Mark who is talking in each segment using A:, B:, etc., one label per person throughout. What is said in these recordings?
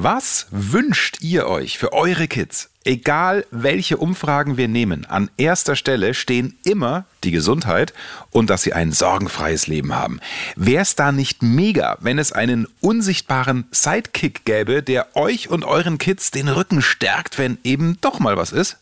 A: Was wünscht ihr euch für eure Kids? Egal welche Umfragen wir nehmen, an erster Stelle stehen immer die Gesundheit und dass sie ein sorgenfreies Leben haben. Wäre es da nicht mega, wenn es einen unsichtbaren Sidekick gäbe, der euch und euren Kids den Rücken stärkt, wenn eben doch mal was ist?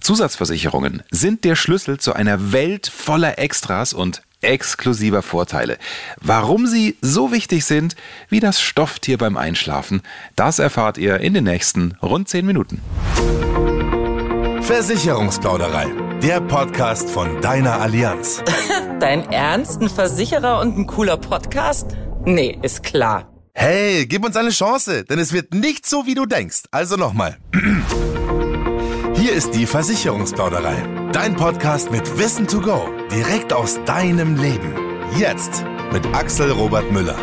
A: Zusatzversicherungen sind der Schlüssel zu einer Welt voller Extras und exklusiver Vorteile. Warum sie so wichtig sind wie das Stofftier beim Einschlafen, das erfahrt ihr in den nächsten rund 10 Minuten.
B: Versicherungsplauderei, der Podcast von deiner Allianz.
C: Dein Ernst? Ein Versicherer und ein cooler Podcast? Nee, ist klar.
B: Hey, gib uns eine Chance, denn es wird nicht so, wie du denkst. Also nochmal. Hier ist die Versicherungsplauderei. Dein Podcast mit Wissen to go. Direkt aus deinem Leben. Jetzt mit Axel Robert Müller.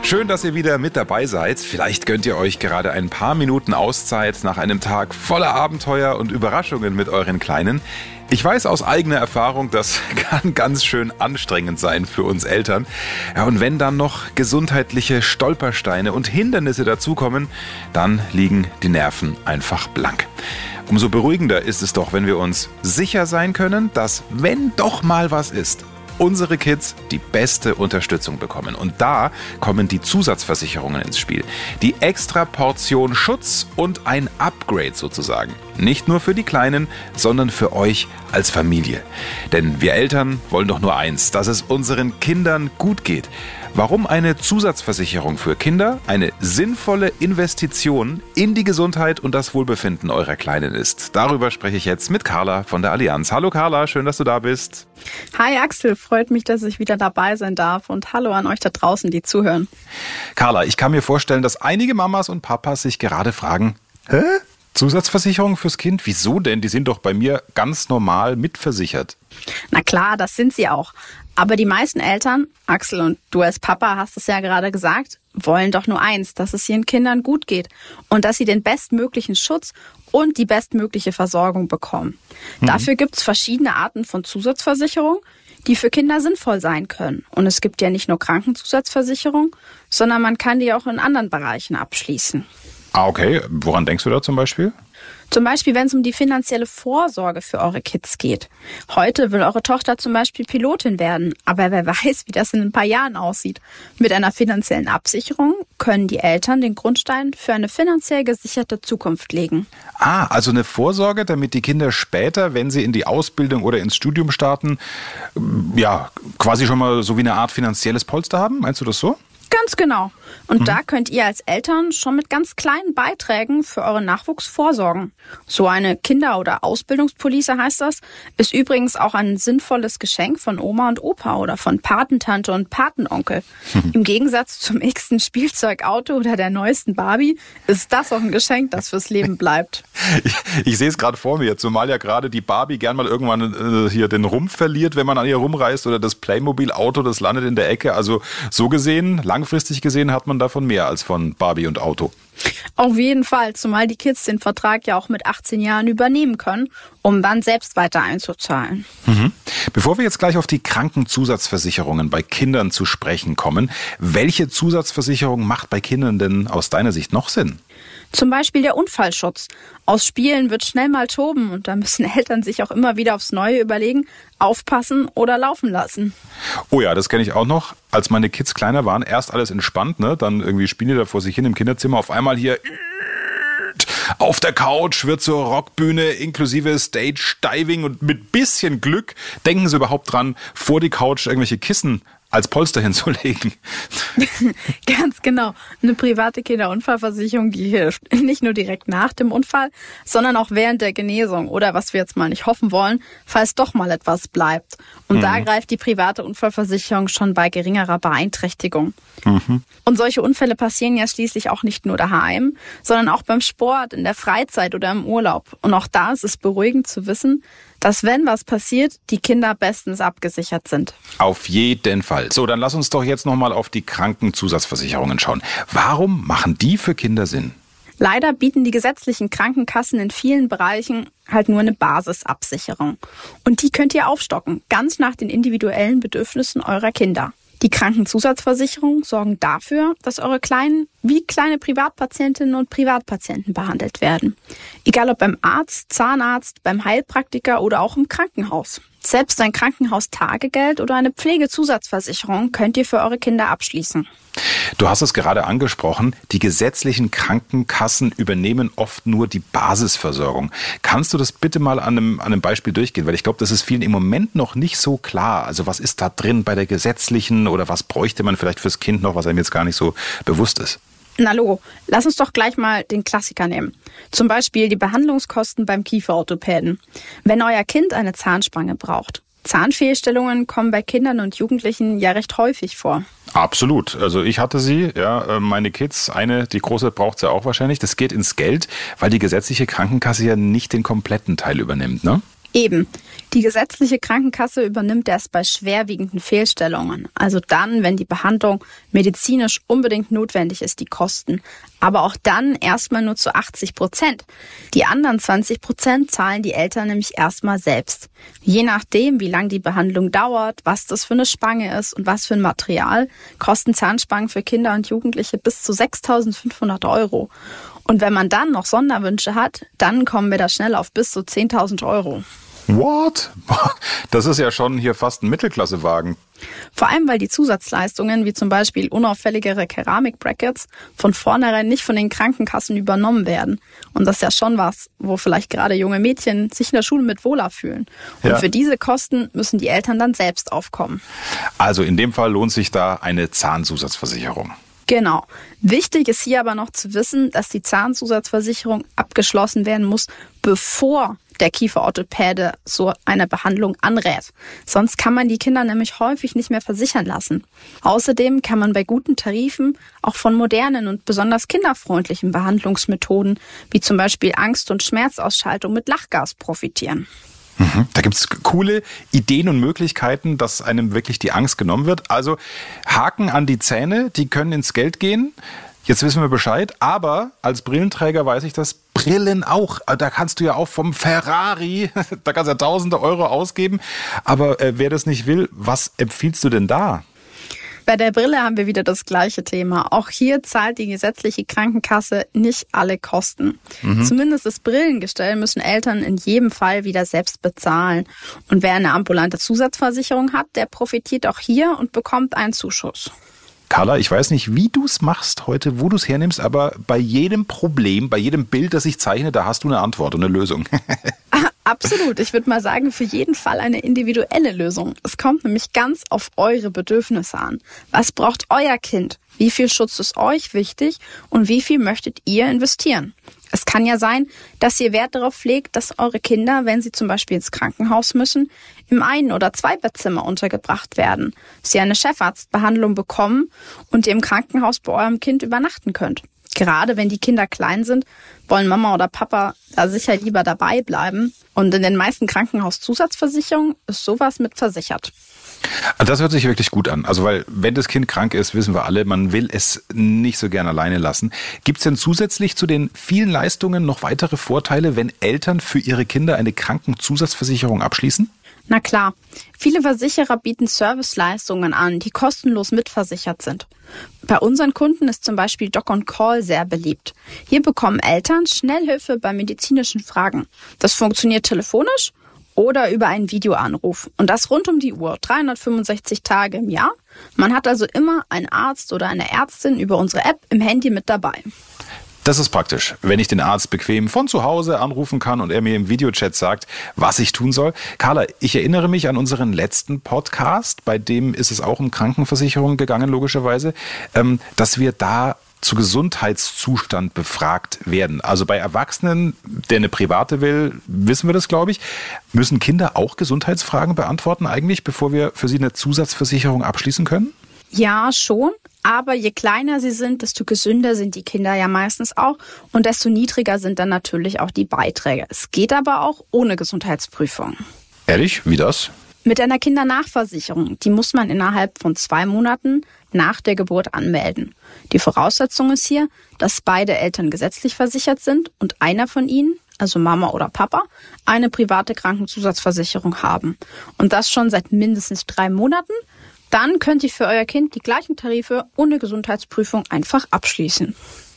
A: Schön, dass ihr wieder mit dabei seid. Vielleicht gönnt ihr euch gerade ein paar Minuten Auszeit nach einem Tag voller Abenteuer und Überraschungen mit euren Kleinen. Ich weiß aus eigener Erfahrung, das kann ganz schön anstrengend sein für uns Eltern. Ja, und wenn dann noch gesundheitliche Stolpersteine und Hindernisse dazukommen, dann liegen die Nerven einfach blank. Umso beruhigender ist es doch, wenn wir uns sicher sein können, dass wenn doch mal was ist, unsere Kids die beste Unterstützung bekommen. Und da kommen die Zusatzversicherungen ins Spiel. Die extra Portion Schutz und ein Upgrade sozusagen. Nicht nur für die Kleinen, sondern für euch als Familie. Denn wir Eltern wollen doch nur eins, dass es unseren Kindern gut geht. Warum eine Zusatzversicherung für Kinder eine sinnvolle Investition in die Gesundheit und das Wohlbefinden eurer Kleinen ist. Darüber spreche ich jetzt mit Carla von der Allianz. Hallo Carla, schön, dass du da bist.
D: Hi Axel, freut mich, dass ich wieder dabei sein darf und hallo an euch da draußen, die zuhören.
A: Carla, ich kann mir vorstellen, dass einige Mamas und Papas sich gerade fragen, hä? Zusatzversicherung fürs Kind? Wieso denn? Die sind doch bei mir ganz normal mitversichert.
D: Na klar, das sind sie auch. Aber die meisten Eltern, Axel und du als Papa hast es ja gerade gesagt, wollen doch nur eins, dass es ihren Kindern gut geht und dass sie den bestmöglichen Schutz und die bestmögliche Versorgung bekommen. Mhm. Dafür gibt es verschiedene Arten von Zusatzversicherung, die für Kinder sinnvoll sein können. Und es gibt ja nicht nur Krankenzusatzversicherung, sondern man kann die auch in anderen Bereichen abschließen.
A: Ah, okay. Woran denkst du da zum Beispiel?
D: Zum Beispiel, wenn es um die finanzielle Vorsorge für eure Kids geht. Heute will eure Tochter zum Beispiel Pilotin werden, aber wer weiß, wie das in ein paar Jahren aussieht. Mit einer finanziellen Absicherung können die Eltern den Grundstein für eine finanziell gesicherte Zukunft legen.
A: Ah, also eine Vorsorge, damit die Kinder später, wenn sie in die Ausbildung oder ins Studium starten, ja, quasi schon mal so wie eine Art finanzielles Polster haben. Meinst du das so?
D: Ganz genau. Und mhm. da könnt ihr als Eltern schon mit ganz kleinen Beiträgen für euren Nachwuchs vorsorgen. So eine Kinder- oder Ausbildungspolice heißt das, ist übrigens auch ein sinnvolles Geschenk von Oma und Opa oder von Patentante und Patenonkel. Mhm. Im Gegensatz zum nächsten Spielzeugauto oder der neuesten Barbie ist das auch ein Geschenk, das fürs Leben bleibt.
A: Ich, ich sehe es gerade vor mir, zumal ja gerade die Barbie gern mal irgendwann äh, hier den Rumpf verliert, wenn man an ihr rumreißt oder das Playmobil-Auto, das landet in der Ecke. Also so gesehen, lang langfristig gesehen hat man davon mehr als von Barbie und Auto.
D: Auf jeden Fall, zumal die Kids den Vertrag ja auch mit 18 Jahren übernehmen können, um dann selbst weiter einzuzahlen.
A: Mhm. Bevor wir jetzt gleich auf die Krankenzusatzversicherungen bei Kindern zu sprechen kommen, welche Zusatzversicherung macht bei Kindern denn aus deiner Sicht noch Sinn?
D: Zum Beispiel der Unfallschutz. Aus Spielen wird schnell mal toben und da müssen Eltern sich auch immer wieder aufs Neue überlegen, aufpassen oder laufen lassen.
A: Oh ja, das kenne ich auch noch. Als meine Kids kleiner waren, erst alles entspannt, ne? Dann irgendwie spielen die da vor sich hin im Kinderzimmer. Auf einmal hier auf der Couch wird zur Rockbühne inklusive Stage Diving und mit bisschen Glück denken sie überhaupt dran, vor die Couch irgendwelche Kissen als Polster hinzulegen.
D: Ganz genau. Eine private Kinderunfallversicherung, die hilft. Nicht nur direkt nach dem Unfall, sondern auch während der Genesung oder was wir jetzt mal nicht hoffen wollen, falls doch mal etwas bleibt. Und mhm. da greift die private Unfallversicherung schon bei geringerer Beeinträchtigung. Mhm. Und solche Unfälle passieren ja schließlich auch nicht nur daheim, sondern auch beim Sport, in der Freizeit oder im Urlaub. Und auch da ist es beruhigend zu wissen, dass wenn was passiert, die Kinder bestens abgesichert sind.
A: Auf jeden Fall. So, dann lass uns doch jetzt nochmal auf die Krankenzusatzversicherungen schauen. Warum machen die für Kinder Sinn?
D: Leider bieten die gesetzlichen Krankenkassen in vielen Bereichen halt nur eine Basisabsicherung. Und die könnt ihr aufstocken, ganz nach den individuellen Bedürfnissen eurer Kinder. Die Krankenzusatzversicherungen sorgen dafür, dass eure Kleinen wie kleine Privatpatientinnen und Privatpatienten behandelt werden. Egal ob beim Arzt, Zahnarzt, beim Heilpraktiker oder auch im Krankenhaus. Selbst ein Krankenhaustagegeld oder eine Pflegezusatzversicherung könnt ihr für eure Kinder abschließen.
A: Du hast es gerade angesprochen, die gesetzlichen Krankenkassen übernehmen oft nur die Basisversorgung. Kannst du das bitte mal an einem, an einem Beispiel durchgehen? Weil ich glaube, das ist vielen im Moment noch nicht so klar. Also was ist da drin bei der gesetzlichen oder was bräuchte man vielleicht fürs Kind noch, was einem jetzt gar nicht so bewusst ist?
D: Na Lo, lass uns doch gleich mal den Klassiker nehmen. Zum Beispiel die Behandlungskosten beim Kieferorthopäden. Wenn euer Kind eine Zahnspange braucht. Zahnfehlstellungen kommen bei Kindern und Jugendlichen ja recht häufig vor.
A: Absolut. Also ich hatte sie, ja, äh, meine Kids, eine, die große braucht sie auch wahrscheinlich. Das geht ins Geld, weil die gesetzliche Krankenkasse ja nicht den kompletten Teil übernimmt, ne?
D: Eben. Die gesetzliche Krankenkasse übernimmt erst bei schwerwiegenden Fehlstellungen, also dann, wenn die Behandlung medizinisch unbedingt notwendig ist, die Kosten. Aber auch dann erstmal nur zu 80 Prozent. Die anderen 20 Prozent zahlen die Eltern nämlich erstmal selbst. Je nachdem, wie lang die Behandlung dauert, was das für eine Spange ist und was für ein Material, kosten Zahnspangen für Kinder und Jugendliche bis zu 6.500 Euro. Und wenn man dann noch Sonderwünsche hat, dann kommen wir da schnell auf bis zu 10.000 Euro.
A: What? Das ist ja schon hier fast ein Mittelklassewagen.
D: Vor allem, weil die Zusatzleistungen, wie zum Beispiel unauffälligere Keramikbrackets, von vornherein nicht von den Krankenkassen übernommen werden. Und das ist ja schon was, wo vielleicht gerade junge Mädchen sich in der Schule mit wohler fühlen. Und ja. für diese Kosten müssen die Eltern dann selbst aufkommen.
A: Also in dem Fall lohnt sich da eine Zahnzusatzversicherung.
D: Genau. Wichtig ist hier aber noch zu wissen, dass die Zahnzusatzversicherung abgeschlossen werden muss, bevor der Kieferorthopäde so eine Behandlung anrät. Sonst kann man die Kinder nämlich häufig nicht mehr versichern lassen. Außerdem kann man bei guten Tarifen auch von modernen und besonders kinderfreundlichen Behandlungsmethoden wie zum Beispiel Angst- und Schmerzausschaltung mit Lachgas profitieren.
A: Mhm. Da gibt es coole Ideen und Möglichkeiten, dass einem wirklich die Angst genommen wird. Also Haken an die Zähne, die können ins Geld gehen. Jetzt wissen wir Bescheid, aber als Brillenträger weiß ich das, Brillen auch. Da kannst du ja auch vom Ferrari, da kannst du ja tausende Euro ausgeben. Aber äh, wer das nicht will, was empfiehlst du denn da?
D: Bei der Brille haben wir wieder das gleiche Thema. Auch hier zahlt die gesetzliche Krankenkasse nicht alle Kosten. Mhm. Zumindest das Brillengestell müssen Eltern in jedem Fall wieder selbst bezahlen. Und wer eine ambulante Zusatzversicherung hat, der profitiert auch hier und bekommt einen Zuschuss.
A: Carla, ich weiß nicht, wie du es machst heute, wo du es hernimmst, aber bei jedem Problem, bei jedem Bild, das ich zeichne, da hast du eine Antwort und eine Lösung.
D: Absolut. Ich würde mal sagen, für jeden Fall eine individuelle Lösung. Es kommt nämlich ganz auf eure Bedürfnisse an. Was braucht euer Kind? Wie viel Schutz ist euch wichtig? Und wie viel möchtet ihr investieren? Es kann ja sein, dass ihr Wert darauf legt, dass eure Kinder, wenn sie zum Beispiel ins Krankenhaus müssen, im Ein- oder Zweibettzimmer untergebracht werden, sie eine Chefarztbehandlung bekommen und ihr im Krankenhaus bei eurem Kind übernachten könnt. Gerade wenn die Kinder klein sind, wollen Mama oder Papa da sicher lieber dabei bleiben. Und in den meisten Krankenhauszusatzversicherungen ist sowas mit versichert.
A: Das hört sich wirklich gut an. Also, weil wenn das Kind krank ist, wissen wir alle, man will es nicht so gern alleine lassen. Gibt es denn zusätzlich zu den vielen Leistungen noch weitere Vorteile, wenn Eltern für ihre Kinder eine Krankenzusatzversicherung abschließen?
D: Na klar, viele Versicherer bieten Serviceleistungen an, die kostenlos mitversichert sind. Bei unseren Kunden ist zum Beispiel Doc on Call sehr beliebt. Hier bekommen Eltern Schnellhilfe bei medizinischen Fragen. Das funktioniert telefonisch oder über einen Videoanruf. Und das rund um die Uhr, 365 Tage im Jahr. Man hat also immer einen Arzt oder eine Ärztin über unsere App im Handy mit dabei.
A: Das ist praktisch, wenn ich den Arzt bequem von zu Hause anrufen kann und er mir im Videochat sagt, was ich tun soll. Carla, ich erinnere mich an unseren letzten Podcast, bei dem ist es auch um Krankenversicherung gegangen, logischerweise, ähm, dass wir da zu Gesundheitszustand befragt werden. Also bei Erwachsenen, der eine private will, wissen wir das, glaube ich. Müssen Kinder auch Gesundheitsfragen beantworten eigentlich, bevor wir für sie eine Zusatzversicherung abschließen können?
D: Ja, schon. Aber je kleiner sie sind, desto gesünder sind die Kinder ja meistens auch und desto niedriger sind dann natürlich auch die Beiträge. Es geht aber auch ohne Gesundheitsprüfung.
A: Ehrlich? Wie das?
D: Mit einer Kindernachversicherung. Die muss man innerhalb von zwei Monaten nach der Geburt anmelden. Die Voraussetzung ist hier, dass beide Eltern gesetzlich versichert sind und einer von ihnen, also Mama oder Papa, eine private Krankenzusatzversicherung haben. Und das schon seit mindestens drei Monaten Dann könnt ihr für euer Kind die gleichen Tarife ohne Gesundheitsprüfung einfach abschließen.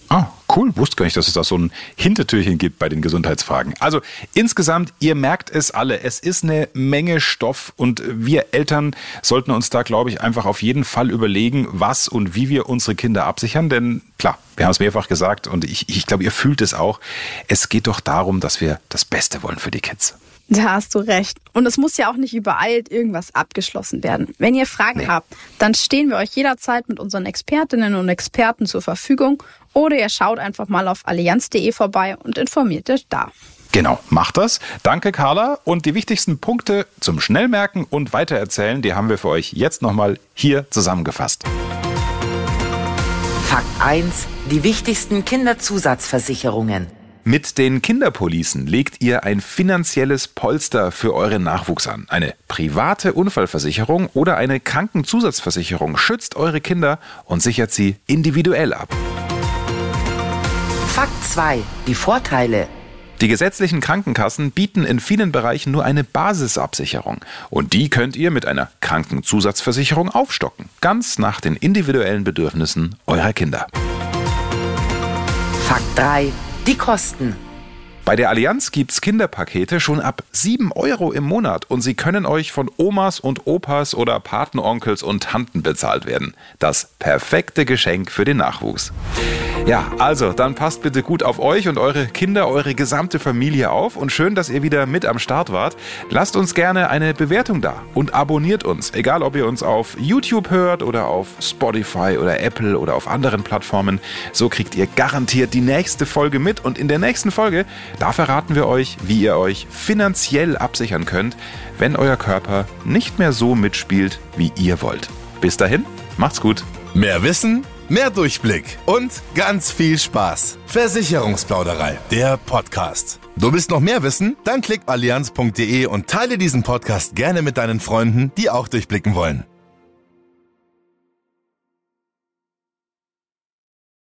A: Ah, cool. Wusste gar nicht, dass es da so ein Hintertürchen gibt bei den Gesundheitsfragen. Also insgesamt, ihr merkt es alle. Es ist eine Menge Stoff und wir Eltern sollten uns da, glaube ich, einfach auf jeden Fall überlegen, was und wie wir unsere Kinder absichern. Denn klar, wir haben es mehrfach gesagt und ich, ich glaube, ihr fühlt es auch. Es geht doch darum, dass wir das Beste wollen für die Kids.
D: Da hast du recht. Und es muss ja auch nicht übereilt irgendwas abgeschlossen werden. Wenn ihr Fragen nee. habt, dann stehen wir euch jederzeit mit unseren Expertinnen und Experten zur Verfügung oder ihr schaut einfach mal auf allianz.de vorbei und informiert euch da.
A: Genau, macht das. Danke, Carla. Und die wichtigsten Punkte zum Schnellmerken und Weitererzählen, die haben wir für euch jetzt nochmal hier zusammengefasst.
C: Fakt 1. Die wichtigsten Kinderzusatzversicherungen.
A: Mit den Kinderpolicen legt ihr ein finanzielles Polster für euren Nachwuchs an. Eine private Unfallversicherung oder eine Krankenzusatzversicherung schützt eure Kinder und sichert sie individuell ab.
C: Fakt 2. Die Vorteile.
A: Die gesetzlichen Krankenkassen bieten in vielen Bereichen nur eine Basisabsicherung. Und die könnt ihr mit einer Krankenzusatzversicherung aufstocken. Ganz nach den individuellen Bedürfnissen eurer Kinder.
C: Fakt 3 die Kosten.
A: Bei der Allianz gibt's Kinderpakete schon ab 7 Euro im Monat und sie können euch von Omas und Opas oder Patenonkels und Tanten bezahlt werden. Das perfekte Geschenk für den Nachwuchs. Ja, also dann passt bitte gut auf euch und eure Kinder, eure gesamte Familie auf und schön, dass ihr wieder mit am Start wart. Lasst uns gerne eine Bewertung da und abonniert uns, egal ob ihr uns auf YouTube hört oder auf Spotify oder Apple oder auf anderen Plattformen. So kriegt ihr garantiert die nächste Folge mit und in der nächsten Folge, da verraten wir euch, wie ihr euch finanziell absichern könnt, wenn euer Körper nicht mehr so mitspielt, wie ihr wollt. Bis dahin, macht's gut.
B: Mehr Wissen Mehr Durchblick und ganz viel Spaß. Versicherungsplauderei, der Podcast. Du willst noch mehr wissen? Dann klick allianz.de und teile diesen Podcast gerne mit deinen Freunden, die auch durchblicken wollen.